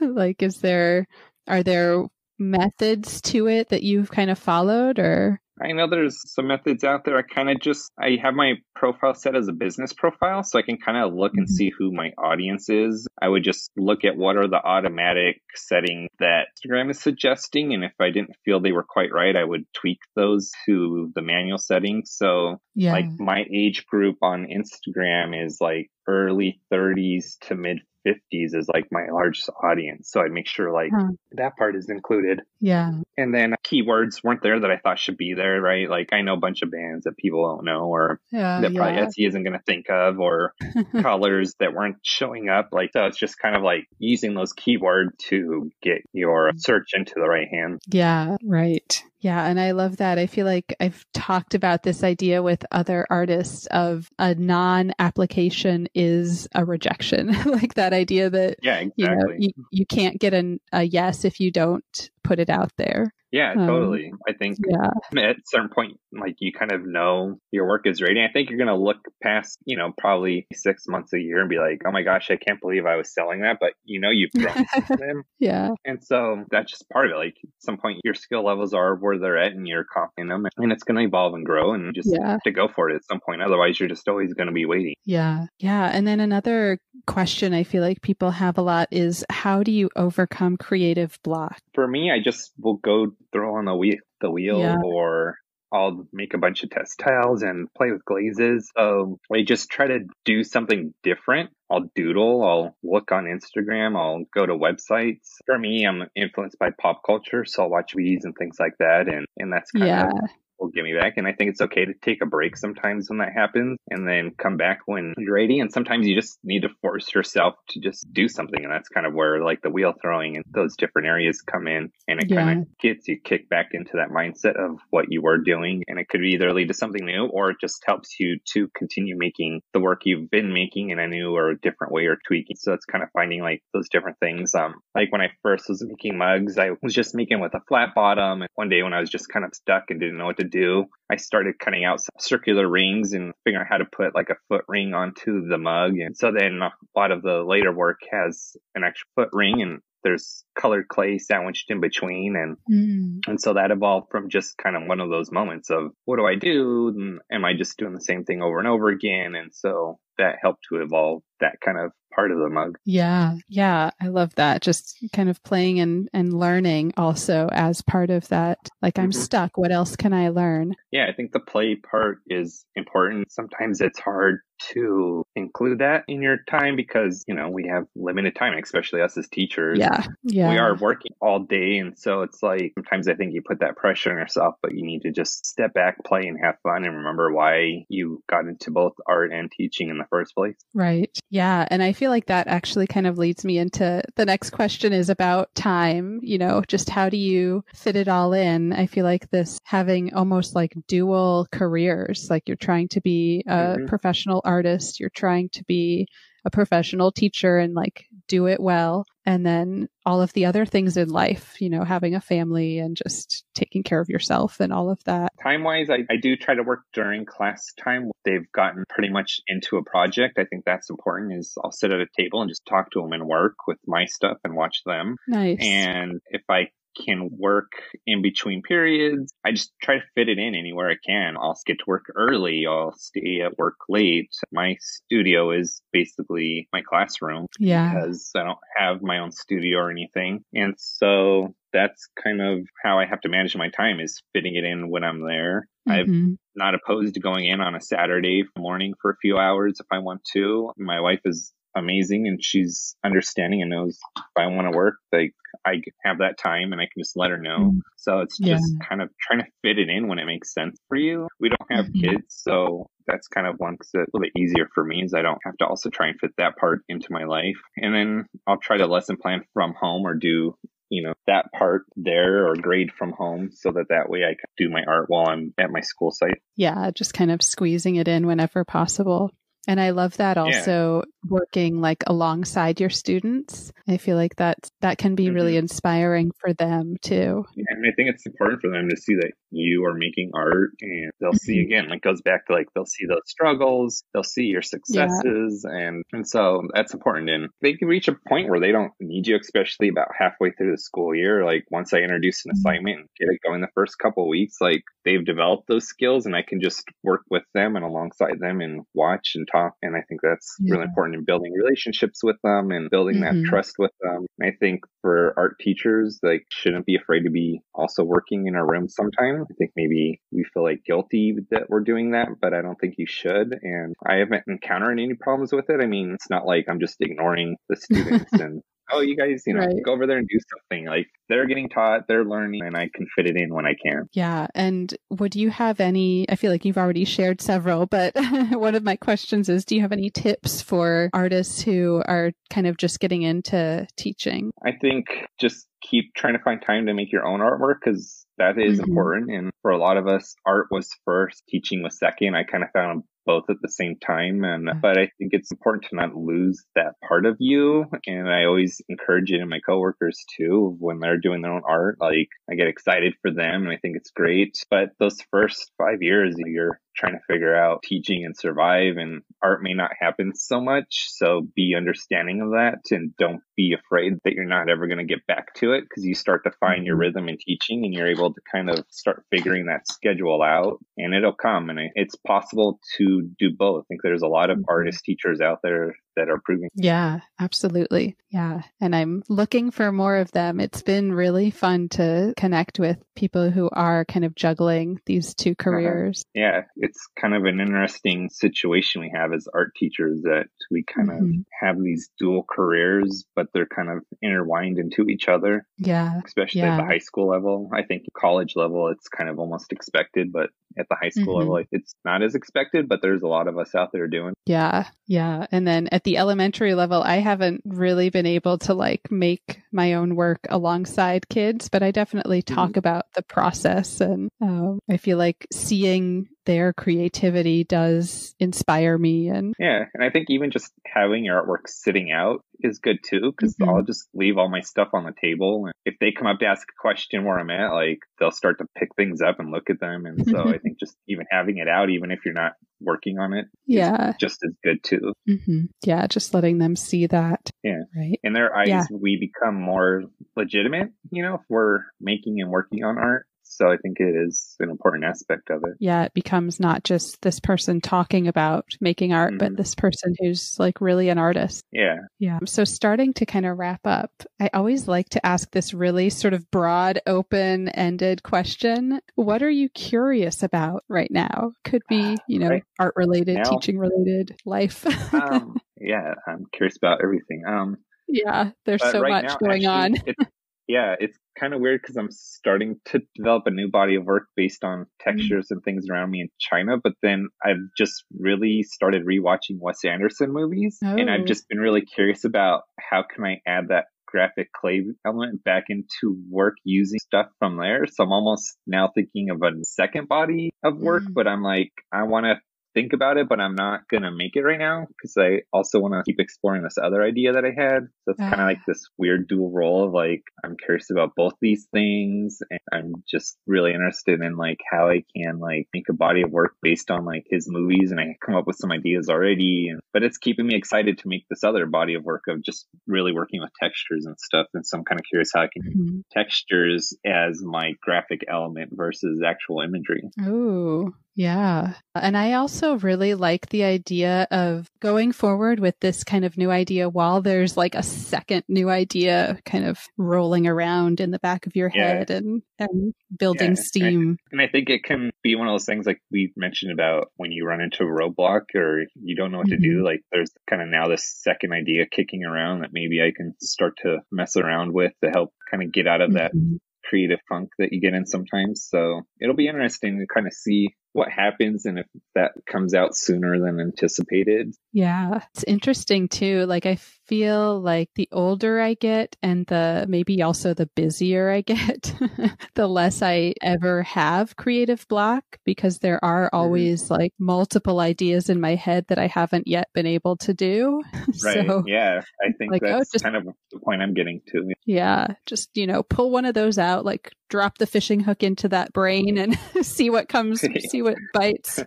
Like is there are there methods to it that you've kind of followed or I know there's some methods out there. I kind of just I have my profile set as a business profile so I can kind of look and mm-hmm. see who my audience is. I would just look at what are the automatic settings that Instagram is suggesting and if I didn't feel they were quite right, I would tweak those to the manual settings. So yeah. like my age group on Instagram is like early 30s to mid 50s is like my largest audience. So I'd make sure like huh. that part is included. Yeah. And then keywords weren't there that I thought should be there, right? Like I know a bunch of bands that people don't know or yeah, that probably yeah. Etsy isn't going to think of or colors that weren't showing up. Like, so it's just kind of like using those keywords to get your search into the right hand. Yeah, right. Yeah, and I love that. I feel like I've talked about this idea with other artists of a non application is a rejection. like that idea that yeah, exactly. you, know, you, you can't get an, a yes if you don't put it out there. Yeah, um, totally. I think yeah. at a certain point, like you kind of know your work is ready. I think you're going to look past, you know, probably six months a year and be like, oh my gosh, I can't believe I was selling that. But you know, you've grown them. Yeah. And so that's just part of it. Like at some point, your skill levels are where they're at and you're copying them and it's going to evolve and grow and just yeah. have to go for it at some point. Otherwise, you're just always going to be waiting. Yeah. Yeah. And then another question I feel like people have a lot is how do you overcome creative block? For me, I just will go throw on the wheel, the wheel yeah. or I'll make a bunch of test tiles and play with glazes. So I just try to do something different. I'll doodle. I'll look on Instagram. I'll go to websites. For me, I'm influenced by pop culture, so I'll watch videos and things like that. And and that's kind yeah. of will get me back. And I think it's okay to take a break sometimes when that happens and then come back when you're ready. And sometimes you just need to force yourself to just do something. And that's kind of where like the wheel throwing and those different areas come in and it yeah. kind of gets you kicked back into that mindset of what you were doing. And it could either lead to something new or it just helps you to continue making the work you've been making in a new or a different way or tweaking. So it's kind of finding like those different things. Um, like when I first was making mugs, I was just making with a flat bottom. And one day when I was just kind of stuck and didn't know what to do, I started cutting out circular rings and figuring out how to put like a foot ring onto the mug. And so then a lot of the later work has an actual foot ring and there's colored clay sandwiched in between and mm. and so that evolved from just kind of one of those moments of what do I do and am I just doing the same thing over and over again and so that helped to evolve that kind of part of the mug. Yeah. Yeah. I love that. Just kind of playing and, and learning also as part of that. Like I'm mm-hmm. stuck. What else can I learn? Yeah. I think the play part is important. Sometimes it's hard to include that in your time because, you know, we have limited time, especially us as teachers. Yeah. Yeah. We are working all day. And so it's like sometimes I think you put that pressure on yourself, but you need to just step back, play and have fun and remember why you got into both art and teaching in the first place. Right. Yeah. And I feel like that actually kind of leads me into the next question is about time, you know, just how do you fit it all in? I feel like this having almost like dual careers, like you're trying to be a mm-hmm. professional artist, you're trying to be a professional teacher and like do it well. And then all of the other things in life, you know, having a family and just taking care of yourself and all of that. Time wise, I, I do try to work during class time. They've gotten pretty much into a project. I think that's important is I'll sit at a table and just talk to them and work with my stuff and watch them. Nice. And if I can work in between periods. I just try to fit it in anywhere I can. I'll get to work early. I'll stay at work late. My studio is basically my classroom yeah. because I don't have my own studio or anything. And so that's kind of how I have to manage my time is fitting it in when I'm there. Mm-hmm. I'm not opposed to going in on a Saturday morning for a few hours if I want to. My wife is amazing and she's understanding and knows if I want to work, like I have that time and I can just let her know. Mm. So it's just yeah. kind of trying to fit it in when it makes sense for you. We don't have mm-hmm. kids, so that's kind of one that's a little bit easier for me is I don't have to also try and fit that part into my life. And then I'll try to lesson plan from home or do you know that part there or grade from home so that that way I can do my art while I'm at my school site. Yeah, just kind of squeezing it in whenever possible. And I love that also yeah. working like alongside your students. I feel like that that can be mm-hmm. really inspiring for them too. Yeah, and I think it's important for them to see that you are making art and they'll see mm-hmm. again, like goes back to like they'll see those struggles, they'll see your successes yeah. and and so that's important and they can reach a point where they don't need you, especially about halfway through the school year. Like once I introduce an mm-hmm. assignment and get it going the first couple weeks, like they've developed those skills and I can just work with them and alongside them and watch and talk. And I think that's yeah. really important in building relationships with them and building mm-hmm. that trust with them. And I think for art teachers, like shouldn't be afraid to be also working in a room sometimes I think maybe we feel like guilty that we're doing that, but I don't think you should. And I haven't encountered any problems with it. I mean, it's not like I'm just ignoring the students and oh, you guys, you know, right. go over there and do something. Like they're getting taught, they're learning, and I can fit it in when I can. Yeah. And would you have any? I feel like you've already shared several, but one of my questions is do you have any tips for artists who are kind of just getting into teaching? I think just keep trying to find time to make your own artwork because that is mm-hmm. important. And for a lot of us, art was first, teaching was second. I kind of found both at the same time. And, mm-hmm. but I think it's important to not lose that part of you. And I always encourage it in my coworkers too, when they're doing their own art, like I get excited for them and I think it's great. But those first five years, you're trying to figure out teaching and survive and art may not happen so much. So be understanding of that and don't be afraid that you're not ever going to get back to it because you start to find your mm-hmm. rhythm in teaching and you're able to kind of start figuring that schedule out and it'll come. And it's possible to do both. I think there's a lot of mm-hmm. artist teachers out there that are proving. Yeah, absolutely. Yeah. And I'm looking for more of them. It's been really fun to connect with people who are kind of juggling these two uh-huh. careers. Uh-huh. Yeah. It's kind of an interesting situation we have as art teachers that we kind mm-hmm. of have these dual careers, but they're kind of intertwined into each other. Yeah. Especially yeah. at the high school level. I think college level, it's kind of almost expected, but at the high school mm-hmm. level, it's not as expected, but there's a lot of us out there doing. Yeah. Yeah. And then at the elementary level, I haven't really been able to like make my own work alongside kids, but I definitely talk mm-hmm. about the process. And um, I feel like seeing their creativity does inspire me and yeah and i think even just having your artwork sitting out is good too because mm-hmm. i'll just leave all my stuff on the table and if they come up to ask a question where i'm at like they'll start to pick things up and look at them. And so i think just even having it out even if you're not working on it yeah. just as good too. Mm-hmm. yeah just letting them see that. Yeah. Right. In their eyes yeah. we become more legitimate you know if we're making and working on art so I think it is an important aspect of it. Yeah, it becomes not just this person talking about making art, mm-hmm. but this person who's like really an artist. Yeah. Yeah. So starting to kind of wrap up, I always like to ask this really sort of broad, open ended question. What are you curious about right now? Could be, you know, right. art related, teaching related, life. um, yeah, I'm curious about everything. Um, yeah, there's so right much now, going actually, on yeah, it's kind of weird because I'm starting to develop a new body of work based on mm-hmm. textures mm-hmm. and things around me in China. But then I've just really started rewatching Wes Anderson movies, oh. and I've oh. just been really curious about how can I add that graphic clay element back into work using stuff from there. So I'm almost now thinking of a second body of work, mm. but I'm like, I want to think about it, but I'm not going to make it right now because I also want to keep exploring this other idea that I had. So it's kind of like this weird dual role of like, I'm curious about both these things. And I'm just really interested in like how I can like make a body of work based on like his movies. And I come up with some ideas already. And, but it's keeping me excited to make this other body of work of just really working with textures and stuff. And so I'm kind of curious how I can mm-hmm. textures as my graphic element versus actual imagery. Oh, yeah. And I also really like the idea of going forward with this kind of new idea while there's like a second new idea kind of rolling around in the back of your head yeah. and, and building yeah. steam. And I think it can be one of those things like we mentioned about when you run into a roadblock or you don't know what mm-hmm. to do. Mm-hmm. Like there's kind of now this second idea kicking around that maybe I can start to mess around with to help kind of get out of that mm-hmm creative funk that you get in sometimes. So it'll be interesting to kind of see what happens and if that comes out sooner than anticipated. Yeah, it's interesting too. Like, I feel like the older I get and the maybe also the busier I get, the less I ever have creative block because there are mm-hmm. always like multiple ideas in my head that I haven't yet been able to do. Right. So, yeah. I think like, that's oh, just, kind of the point I'm getting to. Yeah. Just, you know, pull one of those out, like drop the fishing hook into that brain and see what comes, see what bites.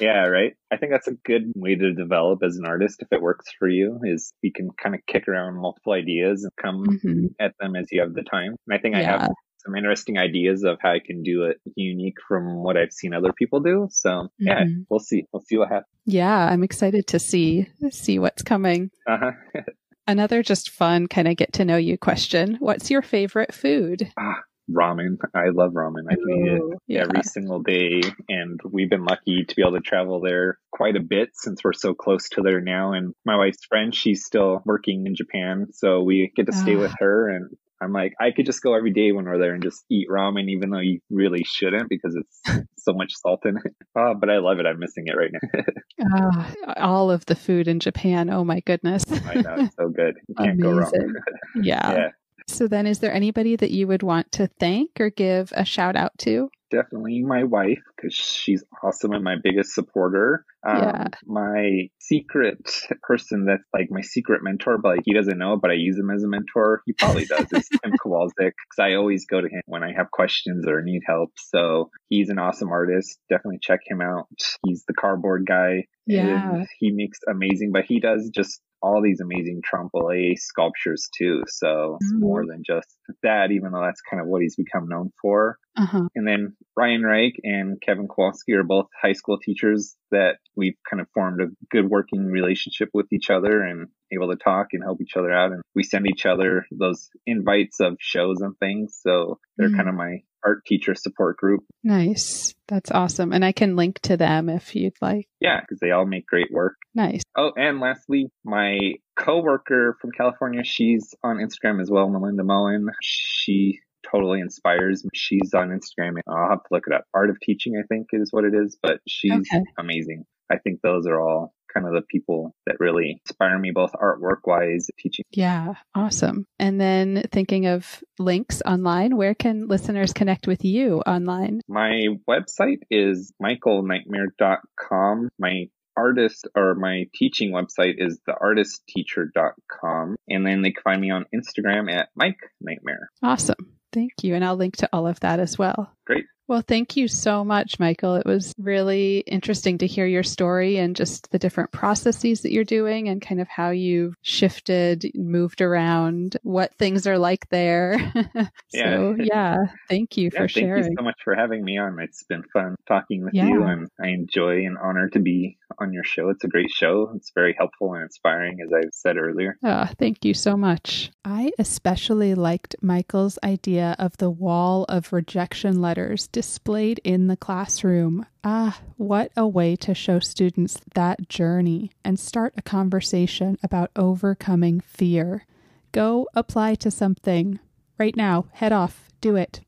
yeah, right. I think that's a good way to develop as an artist if it works for you is you can kind of kick around multiple ideas and come mm-hmm. at them as you have the time. And I think yeah. I have some interesting ideas of how I can do it unique from what I've seen other people do. So yeah, mm-hmm. we'll see. We'll see what happens. Yeah, I'm excited to see see what's coming. Uh-huh. Another just fun kind of get to know you question. What's your favorite food? Ah, ramen. I love ramen. I can eat it yeah. every single day. And we've been lucky to be able to travel there quite a bit since we're so close to there now. And my wife's friend, she's still working in Japan. So we get to stay with her and I'm like, I could just go every day when we're there and just eat ramen, even though you really shouldn't because it's so much salt in it. Oh, but I love it. I'm missing it right now. uh, all of the food in Japan. Oh my goodness. I know. It's so good. You can't Amazing. go wrong. yeah. yeah. So then, is there anybody that you would want to thank or give a shout out to? definitely my wife because she's awesome and my biggest supporter. Um, yeah. My secret person that's like my secret mentor, but like he doesn't know, but I use him as a mentor. He probably does. Is Tim Kowalczyk because I always go to him when I have questions or need help. So he's an awesome artist. Definitely check him out. He's the cardboard guy. Yeah. he makes amazing, but he does just all these amazing Trompe l'oeil sculptures too. So it's mm-hmm. more than just that, even though that's kind of what he's become known for. Uh-huh. And then Ryan Reich and Kevin Kowalski are both high school teachers that we've kind of formed a good working relationship with each other and able to talk and help each other out. And we send each other those invites of shows and things. So they're mm-hmm. kind of my art teacher support group. Nice. That's awesome. And I can link to them if you'd like. Yeah, because they all make great work. Nice. Oh, and lastly, my coworker from California, she's on Instagram as well, Melinda Mullen. She totally inspires me. She's on Instagram. I'll have to look it up. Art of Teaching, I think, is what it is, but she's okay. amazing. I think those are all kind of the people that really inspire me both artwork wise teaching. Yeah awesome. And then thinking of links online where can listeners connect with you online? My website is michaelnightmare.com my artist or my teaching website is theartistteacher.com and then they can find me on instagram at mike nightmare awesome. Thank you. And i'll link to all of that as well. Great well, thank you so much, Michael. It was really interesting to hear your story and just the different processes that you're doing and kind of how you've shifted, moved around, what things are like there. so, yeah, yeah thank you yeah, for thank sharing. Thank you so much for having me on. It's been fun talking with yeah. you, and I enjoy and honor to be on your show. It's a great show. It's very helpful and inspiring, as I've said earlier. Oh, thank you so much. I especially liked Michael's idea of the wall of rejection letters displayed in the classroom. Ah, what a way to show students that journey and start a conversation about overcoming fear. Go apply to something. Right now, head off, do it.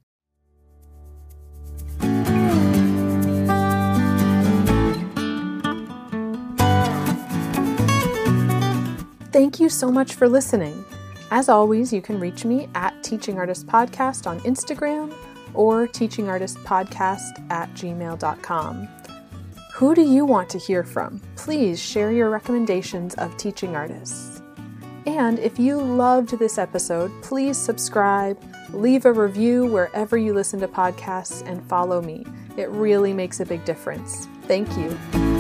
Thank you so much for listening. As always, you can reach me at Teaching Artist Podcast on Instagram or teachingartistpodcast at gmail.com. Who do you want to hear from? Please share your recommendations of teaching artists. And if you loved this episode, please subscribe, leave a review wherever you listen to podcasts, and follow me. It really makes a big difference. Thank you.